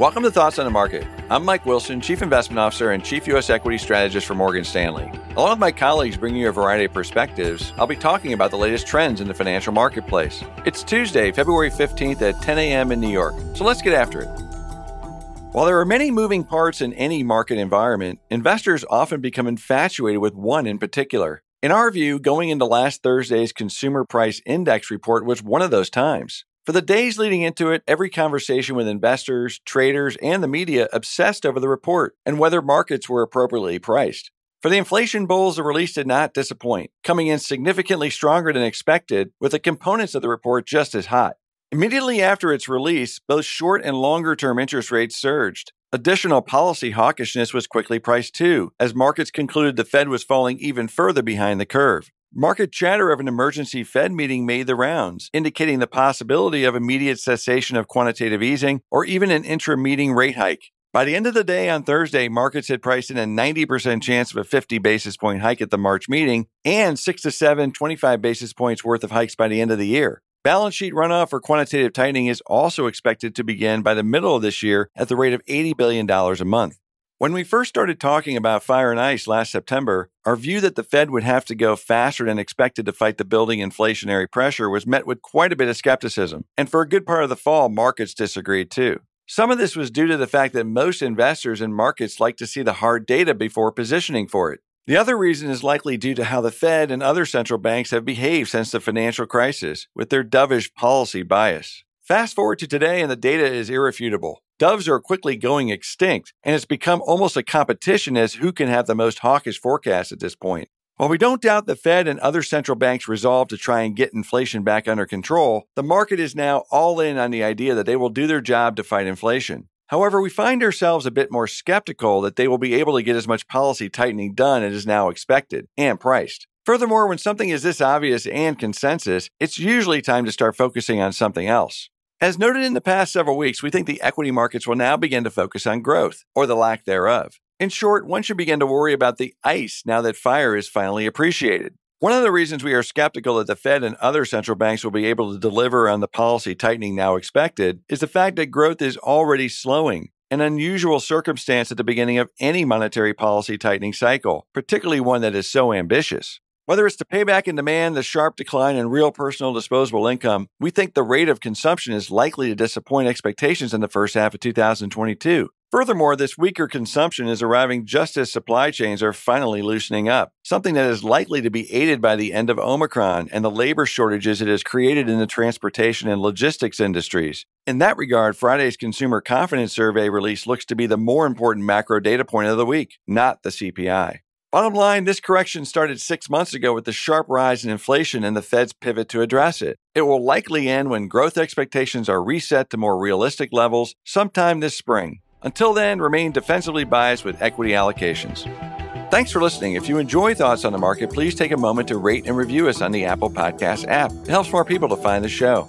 Welcome to Thoughts on the Market. I'm Mike Wilson, Chief Investment Officer and Chief U.S. Equity Strategist for Morgan Stanley. Along with my colleagues bringing you a variety of perspectives, I'll be talking about the latest trends in the financial marketplace. It's Tuesday, February 15th at 10 a.m. in New York, so let's get after it. While there are many moving parts in any market environment, investors often become infatuated with one in particular. In our view, going into last Thursday's Consumer Price Index report was one of those times. For the days leading into it, every conversation with investors, traders, and the media obsessed over the report and whether markets were appropriately priced. For the inflation bulls, the release did not disappoint, coming in significantly stronger than expected, with the components of the report just as hot. Immediately after its release, both short and longer term interest rates surged. Additional policy hawkishness was quickly priced too, as markets concluded the Fed was falling even further behind the curve. Market chatter of an emergency Fed meeting made the rounds, indicating the possibility of immediate cessation of quantitative easing or even an intra meeting rate hike. By the end of the day on Thursday, markets had priced in a 90% chance of a 50 basis point hike at the March meeting and 6 to 7 25 basis points worth of hikes by the end of the year. Balance sheet runoff or quantitative tightening is also expected to begin by the middle of this year at the rate of $80 billion a month. When we first started talking about fire and ice last September, our view that the Fed would have to go faster than expected to fight the building inflationary pressure was met with quite a bit of skepticism. And for a good part of the fall, markets disagreed too. Some of this was due to the fact that most investors and markets like to see the hard data before positioning for it. The other reason is likely due to how the Fed and other central banks have behaved since the financial crisis, with their dovish policy bias. Fast forward to today, and the data is irrefutable. Doves are quickly going extinct, and it's become almost a competition as who can have the most hawkish forecast at this point. While we don't doubt the Fed and other central banks' resolve to try and get inflation back under control, the market is now all in on the idea that they will do their job to fight inflation. However, we find ourselves a bit more skeptical that they will be able to get as much policy tightening done as is now expected and priced. Furthermore, when something is this obvious and consensus, it's usually time to start focusing on something else. As noted in the past several weeks, we think the equity markets will now begin to focus on growth, or the lack thereof. In short, one should begin to worry about the ice now that fire is finally appreciated. One of the reasons we are skeptical that the Fed and other central banks will be able to deliver on the policy tightening now expected is the fact that growth is already slowing, an unusual circumstance at the beginning of any monetary policy tightening cycle, particularly one that is so ambitious. Whether it's the payback in demand, the sharp decline in real personal disposable income, we think the rate of consumption is likely to disappoint expectations in the first half of 2022. Furthermore, this weaker consumption is arriving just as supply chains are finally loosening up, something that is likely to be aided by the end of Omicron and the labor shortages it has created in the transportation and logistics industries. In that regard, Friday's Consumer Confidence Survey release looks to be the more important macro data point of the week, not the CPI. Bottom line, this correction started six months ago with the sharp rise in inflation and the Fed's pivot to address it. It will likely end when growth expectations are reset to more realistic levels sometime this spring. Until then, remain defensively biased with equity allocations. Thanks for listening. If you enjoy Thoughts on the Market, please take a moment to rate and review us on the Apple Podcast app. It helps more people to find the show.